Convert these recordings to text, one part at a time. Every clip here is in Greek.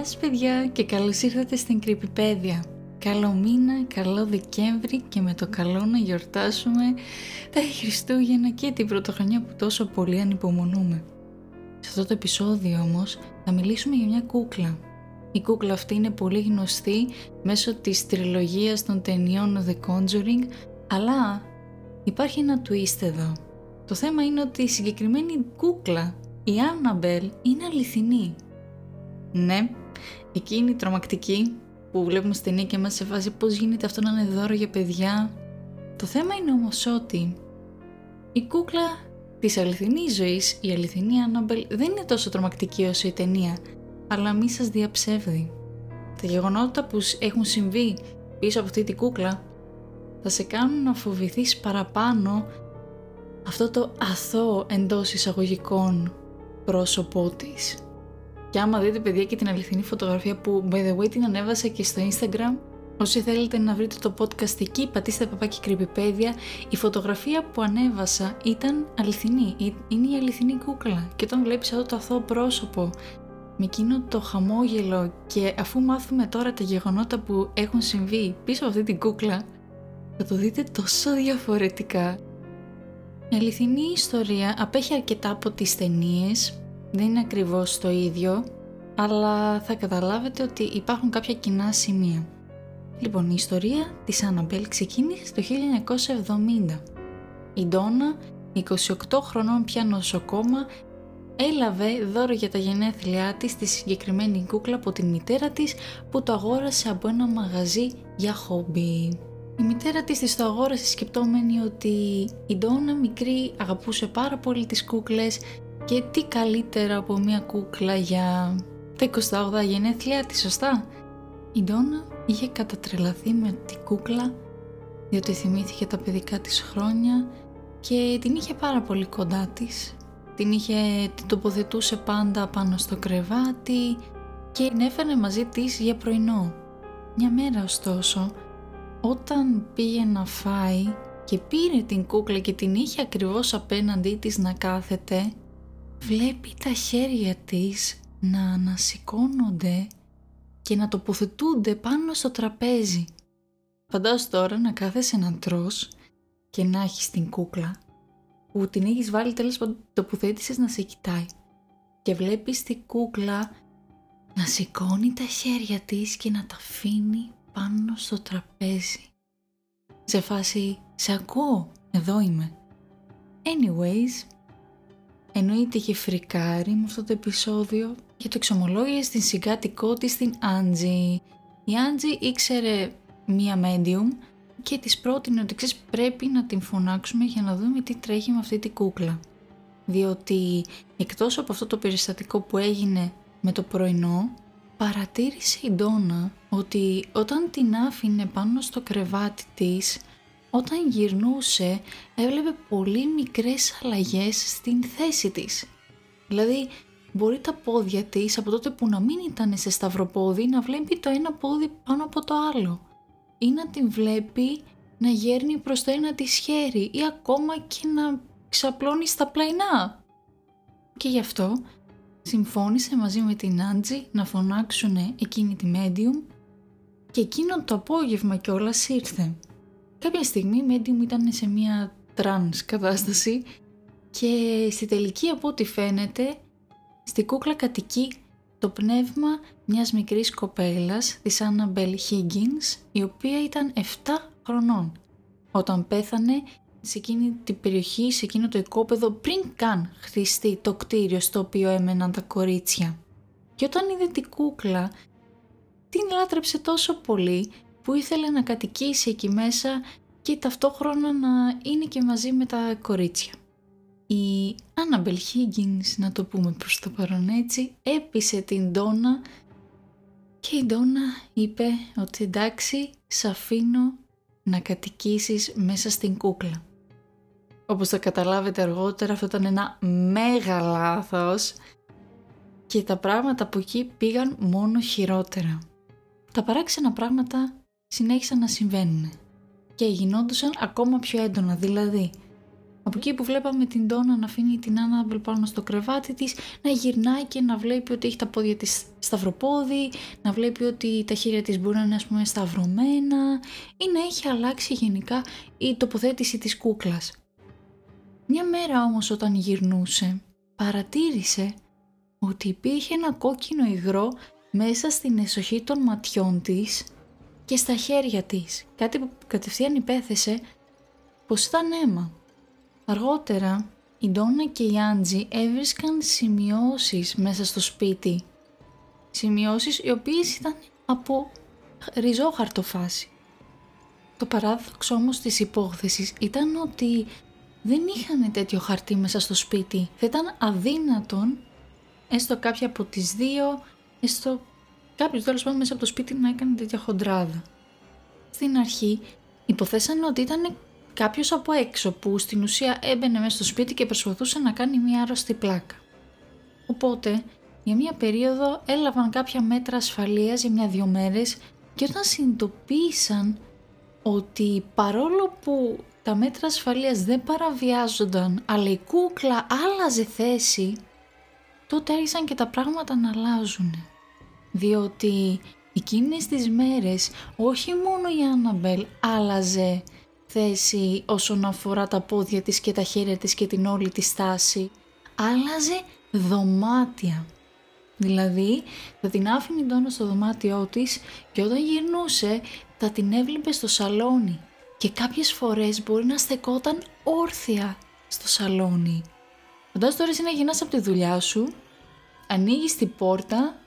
Γεια σας παιδιά και καλώς ήρθατε στην Κρυπηπέδια. Καλό μήνα, καλό Δεκέμβρη και με το καλό να γιορτάσουμε τα Χριστούγεννα και την πρωτοχρονιά που τόσο πολύ ανυπομονούμε. Σε αυτό το επεισόδιο όμως θα μιλήσουμε για μια κούκλα. Η κούκλα αυτή είναι πολύ γνωστή μέσω της τριλογίας των ταινιών The Conjuring, αλλά υπάρχει ένα twist εδώ. Το θέμα είναι ότι η συγκεκριμένη κούκλα, η Annabelle, είναι αληθινή. Ναι, εκείνη η τρομακτική που βλέπουμε στην ταινία και μας σε φάση πώς γίνεται αυτό να είναι δώρο για παιδιά. Το θέμα είναι όμως ότι η κούκλα της αληθινής ζωής, η αληθινή Annabelle δεν είναι τόσο τρομακτική όσο η ταινία, αλλά μη σας διαψεύδει. Τα γεγονότα που έχουν συμβεί πίσω από αυτή την κούκλα θα σε κάνουν να φοβηθείς παραπάνω αυτό το αθώο εντός εισαγωγικών πρόσωπό της. Και άμα δείτε παιδιά και την αληθινή φωτογραφία που by the way την ανέβασα και στο Instagram Όσοι θέλετε να βρείτε το podcast εκεί, πατήστε παπάκι κρυπηπέδια. Η φωτογραφία που ανέβασα ήταν αληθινή. Είναι η αληθινή κούκλα. Και όταν βλέπεις αυτό το αθώο πρόσωπο με εκείνο το χαμόγελο και αφού μάθουμε τώρα τα γεγονότα που έχουν συμβεί πίσω από αυτή την κούκλα, θα το δείτε τόσο διαφορετικά. Η αληθινή ιστορία απέχει αρκετά από τις ταινίες, δεν είναι ακριβώς το ίδιο, αλλά θα καταλάβετε ότι υπάρχουν κάποια κοινά σημεία. Λοιπόν, η ιστορία της Άναμπελ ξεκίνησε το 1970. Η Ντόνα, 28 χρονών πια νοσοκόμα, έλαβε δώρο για τα γενέθλιά της τη συγκεκριμένη κούκλα από την μητέρα της που το αγόρασε από ένα μαγαζί για χόμπι. Η μητέρα της της το αγόρασε σκεπτόμενη ότι η Ντόνα μικρή αγαπούσε πάρα πολύ τις κούκλες και τι καλύτερα από μια κούκλα για τα 28 γενέθλιά της, σωστά; Η Ντόνα είχε κατατρελαθεί με την κούκλα διότι θυμήθηκε τα παιδικά της χρόνια και την είχε πάρα πολύ κοντά της. Την είχε, την τοποθετούσε πάντα πάνω στο κρεβάτι και την έφερε μαζί της για πρωινό. Μια μέρα ωστόσο, όταν πήγε να φάει και πήρε την κούκλα και την είχε ακριβώς απέναντί της να κάθεται, βλέπει τα χέρια της να ανασηκώνονται και να τοποθετούνται πάνω στο τραπέζι. Φαντάσου τώρα να κάθεσαι να τρως και να έχεις την κούκλα που την έχεις βάλει τέλος πάντων τοποθέτησες να σε κοιτάει και βλέπεις την κούκλα να σηκώνει τα χέρια της και να τα αφήνει πάνω στο τραπέζι. Σε φάση, σε ακούω, εδώ είμαι. Anyways, εννοείται είχε φρικάρει με αυτό το επεισόδιο και το εξομολόγησε στην συγκάτοικό της την Άντζη. Η Άντζη ήξερε μία medium και της πρότεινε ότι ξέρεις πρέπει να την φωνάξουμε για να δούμε τι τρέχει με αυτή την κούκλα. Διότι εκτός από αυτό το περιστατικό που έγινε με το πρωινό, παρατήρησε η Ντόνα ότι όταν την άφηνε πάνω στο κρεβάτι της, όταν γυρνούσε έβλεπε πολύ μικρές αλλαγές στην θέση της. Δηλαδή μπορεί τα πόδια της από τότε που να μην ήταν σε σταυροπόδι να βλέπει το ένα πόδι πάνω από το άλλο ή να την βλέπει να γέρνει προς το ένα της χέρι ή ακόμα και να ξαπλώνει στα πλαϊνά. Και γι' αυτό συμφώνησε μαζί με την Άντζη να φωνάξουν εκείνη τη medium και εκείνο το απόγευμα κιόλας ήρθε. Κάποια στιγμή η medium ήταν σε μια trance κατάσταση και στη τελική από ό,τι φαίνεται Στη κούκλα κατοικεί το πνεύμα μιας μικρής κοπέλας της Annabelle Higgins η οποία ήταν 7 χρονών όταν πέθανε σε εκείνη την περιοχή, σε εκείνο το οικόπεδο πριν καν χτιστεί το κτίριο στο οποίο έμεναν τα κορίτσια. Και όταν είδε την κούκλα την λάτρεψε τόσο πολύ που ήθελε να κατοικήσει εκεί μέσα και ταυτόχρονα να είναι και μαζί με τα κορίτσια. Η Annabel Higgins, να το πούμε προς το παρόν έτσι, έπεισε την Ντόνα και η Ντόνα είπε ότι εντάξει, σ' αφήνω να κατοικήσεις μέσα στην κούκλα. Όπως θα καταλάβετε αργότερα αυτό ήταν ένα μέγα λάθος και τα πράγματα από εκεί πήγαν μόνο χειρότερα. Τα παράξενα πράγματα συνέχισαν να συμβαίνουν και γινόντουσαν ακόμα πιο έντονα, δηλαδή Από εκεί που βλέπαμε την Τόνα να αφήνει την Άνναμπελ πάνω στο κρεβάτι της, να γυρνάει και να βλέπει ότι έχει τα πόδια της σταυροπόδι, να βλέπει ότι τα χέρια της μπορεί να είναι ας πούμε σταυρωμένα ή να έχει αλλάξει γενικά η τοποθέτηση της κούκλας. Μια μέρα όμως όταν γυρνούσε, παρατήρησε ότι υπήρχε ένα κόκκινο υγρό μέσα στην εσοχή των ματιών της και στα χέρια της. Κάτι που κατευθείαν υπέθεσε πως ήταν αίμα. Αργότερα, η Ντόνα και η Άντζη έβρισκαν σημειώσεις μέσα στο σπίτι. Σημειώσεις οι οποίες ήταν από ριζόχαρτο φάση. Το παράδοξο όμως της υπόθεσης ήταν ότι δεν είχαν τέτοιο χαρτί μέσα στο σπίτι. Θα ήταν αδύνατον έστω κάποια από τις δύο, έστω κάποιος τέλος πάντων μέσα από το σπίτι να έκανε τέτοια χοντράδα. Στην αρχή υποθέσανε ότι ήταν κάποιος από έξω που στην ουσία έμπαινε μέσα στο σπίτι και προσπαθούσε να κάνει μια άρρωστη πλάκα. Οπότε, για μια περίοδο έλαβαν κάποια μέτρα ασφαλείας για μια-δυο μέρες και όταν συνειδητοποίησαν ότι παρόλο που τα μέτρα ασφαλείας δεν παραβιάζονταν αλλά η κούκλα άλλαζε θέση, τότε άρχισαν και τα πράγματα να αλλάζουν. Διότι εκείνες τις μέρες όχι μόνο η Άνναμπελ άλλαζε θέση όσον αφορά τα πόδια της και τα χέρια της και την όλη τη στάση, άλλαζε δωμάτια. Δηλαδή θα την άφηνε η στο δωμάτιό της και όταν γυρνούσε θα την έβλεπε στο σαλόνι και κάποιες φορές μπορεί να στεκόταν όρθια στο σαλόνι. Φαντάζομαι τώρα εσύ να γυρνάς από τη δουλειά σου, ανοίγεις την πόρτα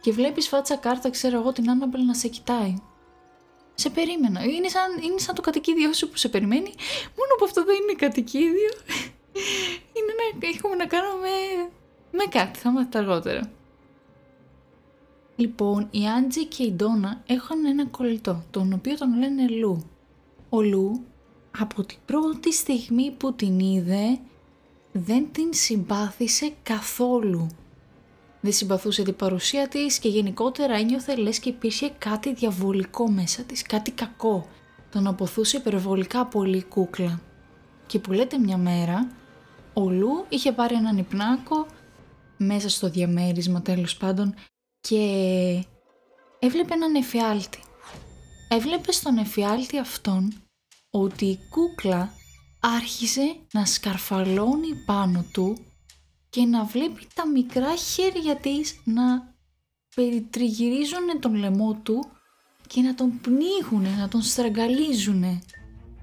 και βλέπεις φάτσα κάρτα ξέρω εγώ την Άνναμπελ να σε κοιτάει σε περίμενα. Είναι σαν, είναι σαν το κατοικίδιο σου που σε περιμένει, μόνο που αυτό δεν είναι κατοικίδιο. είναι να έχουμε να κάνουμε με κάτι, θα μάθετε αργότερα. Λοιπόν, η Άντζη και η Ντόνα έχουν ένα κολλητό, τον οποίο τον λένε Λου. Ο Λου, από την πρώτη στιγμή που την είδε, δεν την συμπάθησε καθόλου δεν συμπαθούσε την παρουσία της και γενικότερα ένιωθε λες και υπήρχε κάτι διαβολικό μέσα της, κάτι κακό. Τον αποθούσε υπερβολικά πολύ κούκλα. Και που λέτε μια μέρα, ο Λου είχε πάρει έναν υπνάκο μέσα στο διαμέρισμα τέλος πάντων και έβλεπε έναν εφιάλτη. Έβλεπε στον εφιάλτη αυτόν ότι η κούκλα άρχισε να σκαρφαλώνει πάνω του και να βλέπει τα μικρά χέρια της να περιτριγυρίζουν τον λαιμό του και να τον πνίγουν, να τον στραγγαλίζουν.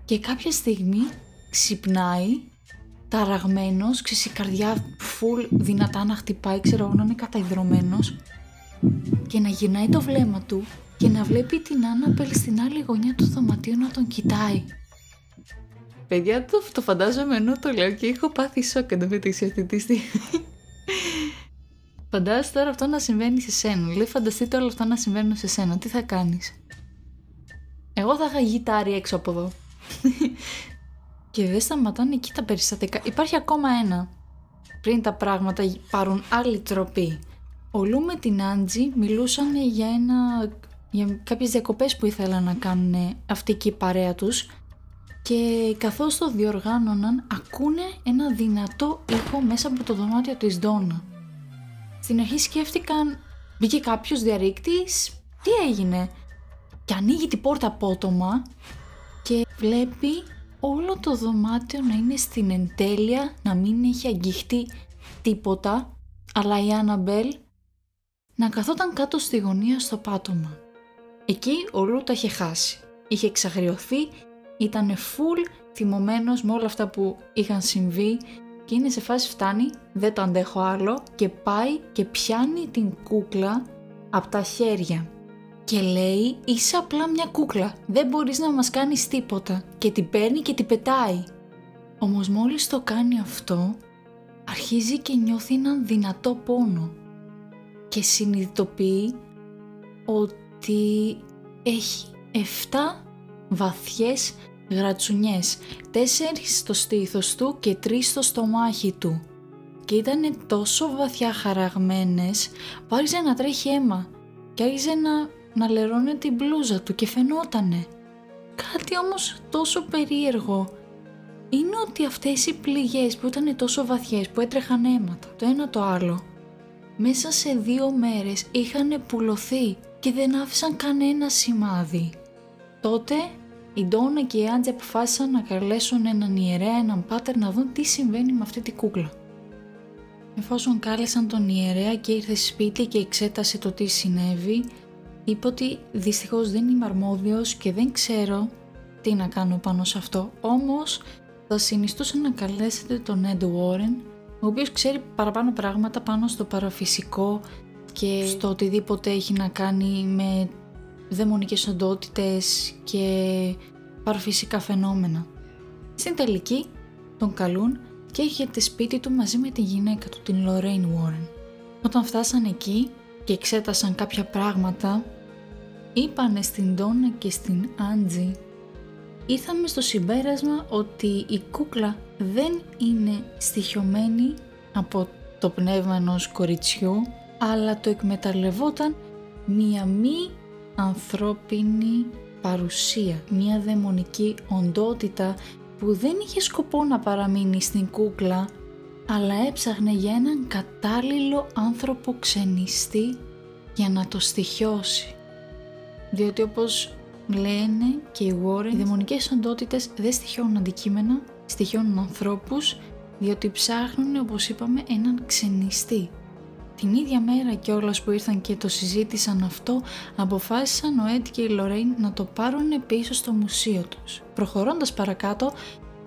Και κάποια στιγμή ξυπνάει ταραγμένος, ξέρεις η καρδιά full δυνατά να χτυπάει, ξέρω να είναι καταϊδρωμένος και να γυρνάει το βλέμμα του και να βλέπει την Άννα στην άλλη γωνιά του δωματίου να τον κοιτάει. Παιδιά, το, το φαντάζομαι ενώ το λέω και έχω πάθει σοκ εντωμεταξύ αυτή τη στιγμή. Φαντάζεσαι τώρα αυτό να συμβαίνει σε σένα. Λέει, φανταστείτε όλα αυτά να συμβαίνουν σε σένα. Τι θα κάνεις; Εγώ θα είχα γιτάρι έξω από εδώ. και δεν σταματάνε εκεί τα περιστατικά. Υπάρχει ακόμα ένα. Πριν τα πράγματα πάρουν άλλη τροπή. Ο Λου με την Άντζη μιλούσαν για, ένα, για κάποιες διακοπές που ήθελαν να κάνουν αυτή και η παρέα τους και καθώς το διοργάνωναν ακούνε ένα δυνατό ήχο μέσα από το δωμάτιο της Ντόνα. Στην αρχή σκέφτηκαν μπήκε κάποιος διαρρήκτης, τι έγινε; Και ανοίγει την πόρτα απότομα και βλέπει όλο το δωμάτιο να είναι στην εντέλεια, να μην έχει αγγιχτεί τίποτα, αλλά η Άναμπελ να καθόταν κάτω στη γωνία στο πάτωμα. Εκεί ο Λου τα είχε χάσει. Είχε εξαγριωθεί ήταν full θυμωμένος με όλα αυτά που είχαν συμβεί και είναι σε φάση φτάνει, δεν το αντέχω άλλο και πάει και πιάνει την κούκλα από τα χέρια και λέει είσαι απλά μια κούκλα, δεν μπορείς να μας κάνεις τίποτα και την παίρνει και την πετάει. Όμως μόλις το κάνει αυτό αρχίζει και νιώθει έναν δυνατό πόνο και συνειδητοποιεί ότι έχει 7 βαθιές γρατσουνιές, τέσσερις στο στήθος του και τρεις στο στομάχι του. Και ήταν τόσο βαθιά χαραγμένες που άρχισε να τρέχει αίμα και άρχισε να, να λερώνει την μπλούζα του και φαινότανε. Κάτι όμως τόσο περίεργο είναι ότι αυτές οι πληγές που ήταν τόσο βαθιές, που έτρεχαν αίματα, το ένα το άλλο, μέσα σε δύο μέρες είχαν πουλωθεί και δεν άφησαν κανένα σημάδι. Τότε η Ντόνα και η Άντζη αποφάσισαν να καλέσουν έναν ιερέα, έναν πάτερ να δουν τι συμβαίνει με αυτή τη κούκλα. Εφόσον κάλεσαν τον ιερέα και ήρθε σπίτι και εξέτασε το τι συνέβη, είπε ότι δυστυχώς δεν είμαι αρμόδιος και δεν ξέρω τι να κάνω πάνω σε αυτό. Όμως θα συνιστούσα να καλέσετε τον Ed Warren, ο οποίος ξέρει παραπάνω πράγματα πάνω στο παραφυσικό και στο οτιδήποτε έχει να κάνει με δαιμονικές οντότητες και παραφυσικά φαινόμενα. Στην τελική τον καλούν και έρχεται σπίτι του μαζί με τη γυναίκα του, την Lorraine Warren. Όταν φτάσαν εκεί και εξέτασαν κάποια πράγματα, είπανε στην Ντόνα και στην Άντζη ήρθαμε στο συμπέρασμα ότι η κούκλα δεν είναι στοιχειωμένη από το πνεύμα ενός κοριτσιού αλλά το εκμεταλλευόταν μία μη ανθρώπινη παρουσία, μία δαιμονική οντότητα που δεν είχε σκοπό να παραμείνει στην κούκλα αλλά έψαχνε για έναν κατάλληλο άνθρωπο ξενιστή για να το στοιχιώσει. Διότι όπως λένε και οι Warren, οι δαιμονικές οντότητες δεν στοιχιώνουν αντικείμενα, στοιχιώνουν ανθρώπους διότι ψάχνουν όπως είπαμε έναν ξενιστή. Την ίδια μέρα κιόλας που ήρθαν και το συζήτησαν αυτό, αποφάσισαν ο Ed και η Λορέιν να το πάρουν πίσω στο μουσείο τους. Προχωρώντας παρακάτω,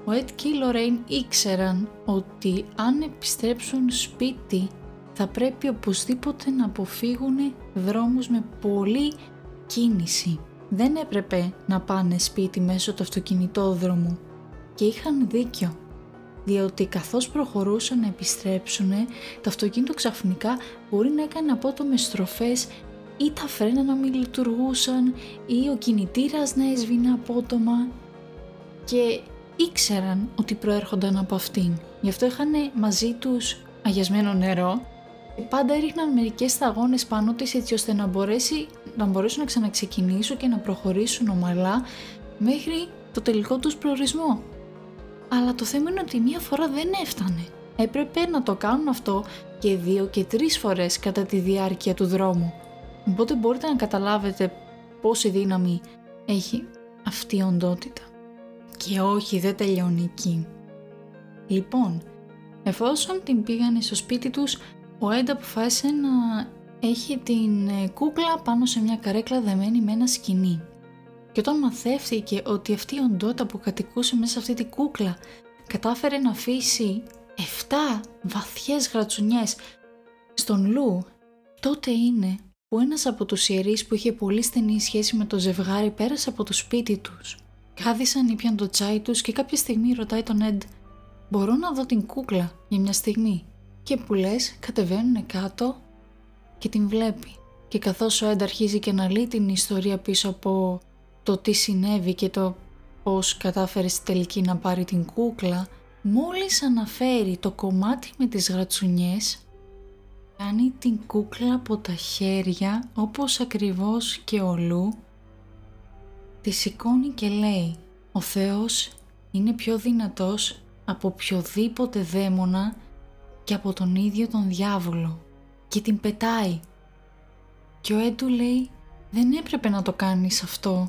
ο Ed και η Λορέιν ήξεραν ότι αν επιστρέψουν σπίτι θα πρέπει οπωσδήποτε να αποφύγουν δρόμους με πολλή κίνηση. Δεν έπρεπε να πάνε σπίτι μέσω του αυτοκινητόδρομου και είχαν δίκιο διότι καθώς προχωρούσαν να επιστρέψουν, το αυτοκίνητο ξαφνικά μπορεί να έκανε απότομες στροφές ή τα φρένα να μην λειτουργούσαν ή ο κινητήρας να έσβηνε απότομα και ήξεραν ότι προέρχονταν από αυτήν. Γι' αυτό είχαν μαζί τους αγιασμένο νερό και πάντα έριχναν μερικές σταγόνες πάνω της έτσι ώστε να, μπορέσει, να μπορέσουν να ξαναξεκινήσουν και να προχωρήσουν ομαλά μέχρι το τελικό τους προορισμό. Αλλά το θέμα είναι ότι μία φορά δεν έφτανε. Έπρεπε να το κάνουν αυτό και δύο και τρεις φορές κατά τη διάρκεια του δρόμου. Οπότε μπορείτε να καταλάβετε πόση δύναμη έχει αυτή η οντότητα. Και όχι, δεν τελειώνει εκεί. Λοιπόν, εφόσον την πήγανε στο σπίτι τους, ο Έντ αποφάσισε να έχει την ε, κούκλα πάνω σε μια καρέκλα δεμένη με ένα σκηνή. Και όταν μαθεύτηκε ότι αυτή η οντότητα που κατοικούσε μέσα σε αυτή την κούκλα κατάφερε να αφήσει 7 βαθιές γρατσουνιές στον Λου, τότε είναι που ένας από τους ιερείς που είχε πολύ στενή σχέση με το ζευγάρι πέρασε από το σπίτι τους. Κάθισαν, ήπιαν το τσάι τους και κάποια στιγμή ρωτάει τον Εντ «Μπορώ να δω την κούκλα για μια στιγμή» και που λες κατεβαίνουν κάτω και την βλέπει. Και καθώς ο Εντ αρχίζει και αναλύει την ιστορία πίσω από το τι συνέβη και το πώς κατάφερε στη τελική να πάρει την κούκλα, μόλις αναφέρει το κομμάτι με τις γρατσουνιές, κάνει την κούκλα από τα χέρια όπως ακριβώς και ο Λου, τη σηκώνει και λέει «Ο Θεός είναι πιο δυνατός από οποιοδήποτε δαίμονα και από τον ίδιο τον διάβολο» και την πετάει. Και ο Έντου λέει «Δεν έπρεπε να το κάνεις αυτό,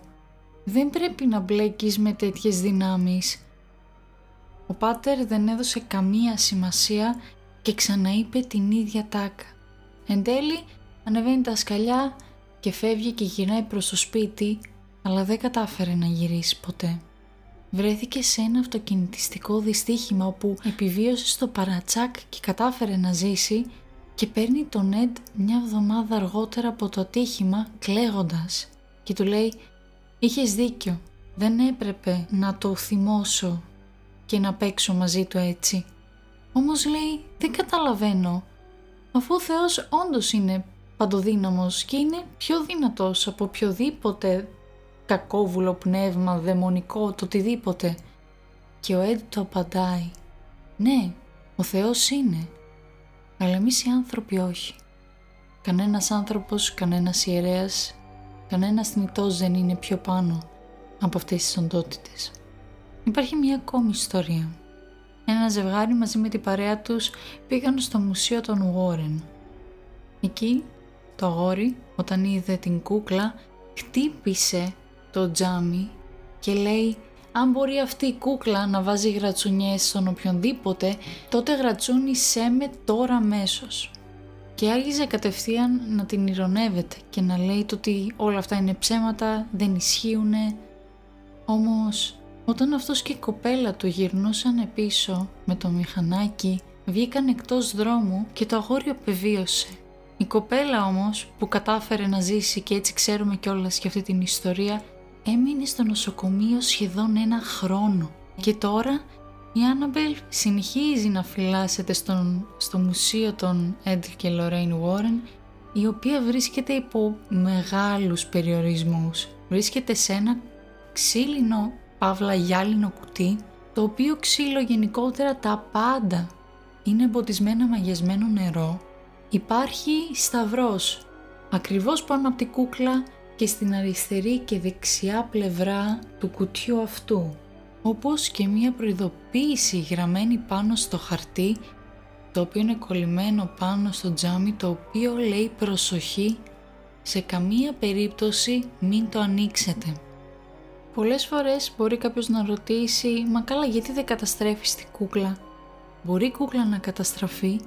δεν πρέπει να μπλέκεις με τέτοιες δυνάμεις. Ο Πάτερ δεν έδωσε καμία σημασία και ξαναείπε την ίδια τάκα. Εν τέλει ανεβαίνει τα σκαλιά και φεύγει και γυρνάει προς το σπίτι, αλλά δεν κατάφερε να γυρίσει ποτέ. Βρέθηκε σε ένα αυτοκινητιστικό δυστύχημα όπου επιβίωσε στο παρατσάκ και κατάφερε να ζήσει και παίρνει τον Ed μια εβδομάδα αργότερα από το ατύχημα κλαίγοντας και του λέει Είχες δίκιο. Δεν έπρεπε να το θυμώσω και να παίξω μαζί του έτσι. Όμως λέει δεν καταλαβαίνω. Αφού ο Θεός όντως είναι παντοδύναμος και είναι πιο δυνατός από οποιοδήποτε κακόβουλο πνεύμα, δαιμονικό, το οτιδήποτε. Και ο Έντ το απαντάει. Ναι, ο Θεός είναι. Αλλά εμείς οι άνθρωποι όχι. Κανένας άνθρωπος, κανένας ιερέας Κανένα θνητός δεν είναι πιο πάνω από αυτές τις οντότητες. Υπάρχει μια ακόμη ιστορία. Ένα ζευγάρι μαζί με την παρέα τους πήγαν στο μουσείο των Warren. Εκεί το αγόρι όταν είδε την κούκλα χτύπησε το τζάμι και λέει αν μπορεί αυτή η κούκλα να βάζει γρατσουνιές στον οποιονδήποτε, τότε γρατσούνισέ με τώρα αμέσως. Και άρχιζε κατευθείαν να την ηρωνεύεται και να λέει το ότι όλα αυτά είναι ψέματα, δεν ισχύουν. Όμως όταν αυτός και η κοπέλα του γυρνούσαν πίσω με το μηχανάκι, βγήκαν εκτός δρόμου και το αγόρι απεβίωσε. Η κοπέλα όμως που κατάφερε να ζήσει και έτσι ξέρουμε κιόλας για αυτή την ιστορία έμεινε στο νοσοκομείο σχεδόν ένα χρόνο και τώρα η Άνναμπελ συνεχίζει να φυλάσσεται στον, στο μουσείο των Έντρι και Λορέιν Βόρεν η οποία βρίσκεται υπό μεγάλους περιορισμούς. Βρίσκεται σε ένα ξύλινο παύλα γυάλινο κουτί το οποίο ξύλο γενικότερα τα πάντα είναι εμποτισμένα μαγιασμένο νερό υπάρχει σταυρός ακριβώς πάνω από την κούκλα και στην αριστερή και δεξιά πλευρά του κουτιού αυτού, όπως και μία προειδοποίηση γραμμένη πάνω στο χαρτί, το οποίο είναι κολλημένο πάνω στο τζάμι, το οποίο λέει προσοχή, σε καμία περίπτωση μην το ανοίξετε. Πολλές φορές μπορεί κάποιος να ρωτήσει «Μα καλά γιατί δεν καταστρέφεις την κούκλα» Μπορεί η κούκλα να καταστραφεί,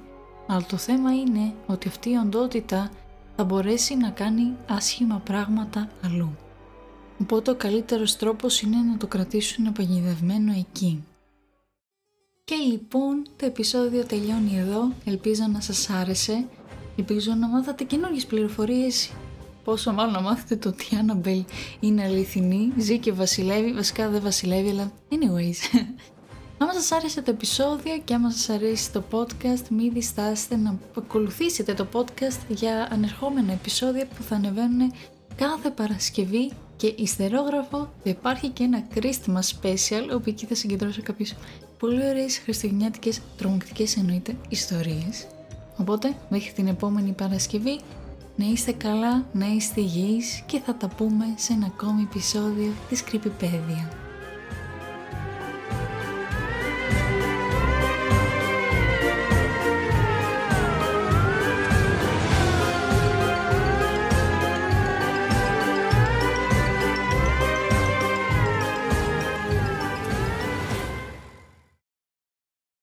αλλά το θέμα είναι ότι αυτή η οντότητα θα μπορέσει να κάνει άσχημα πράγματα αλλού. Οπότε ο καλύτερος τρόπος είναι να το κρατήσουν παγιδευμένο εκεί. Και λοιπόν το επεισόδιο τελειώνει εδώ, ελπίζω να σας άρεσε, ελπίζω να μάθατε καινούργιες πληροφορίες. Πόσο μάλλον να μάθετε το ότι η Άνναμπελ είναι αληθινή, ζει και βασιλεύει, βασικά δεν βασιλεύει, αλλά anyways. Άμα σας άρεσε το επεισόδιο και άμα σας αρέσει το podcast, μην διστάσετε να ακολουθήσετε το podcast για ανερχόμενα επεισόδια που θα ανεβαίνουν κάθε Παρασκευή και υστερόγραφο θα υπάρχει και ένα Christmas special όπου εκεί θα συγκεντρώσω κάποιες πολύ ωραίες χριστουγεννιάτικες τρομακτικές εννοείται ιστορίες. Οπότε μέχρι την επόμενη Παρασκευή να είστε καλά, να είστε υγιείς και θα τα πούμε σε ένα ακόμη επεισόδιο της Creepypedia.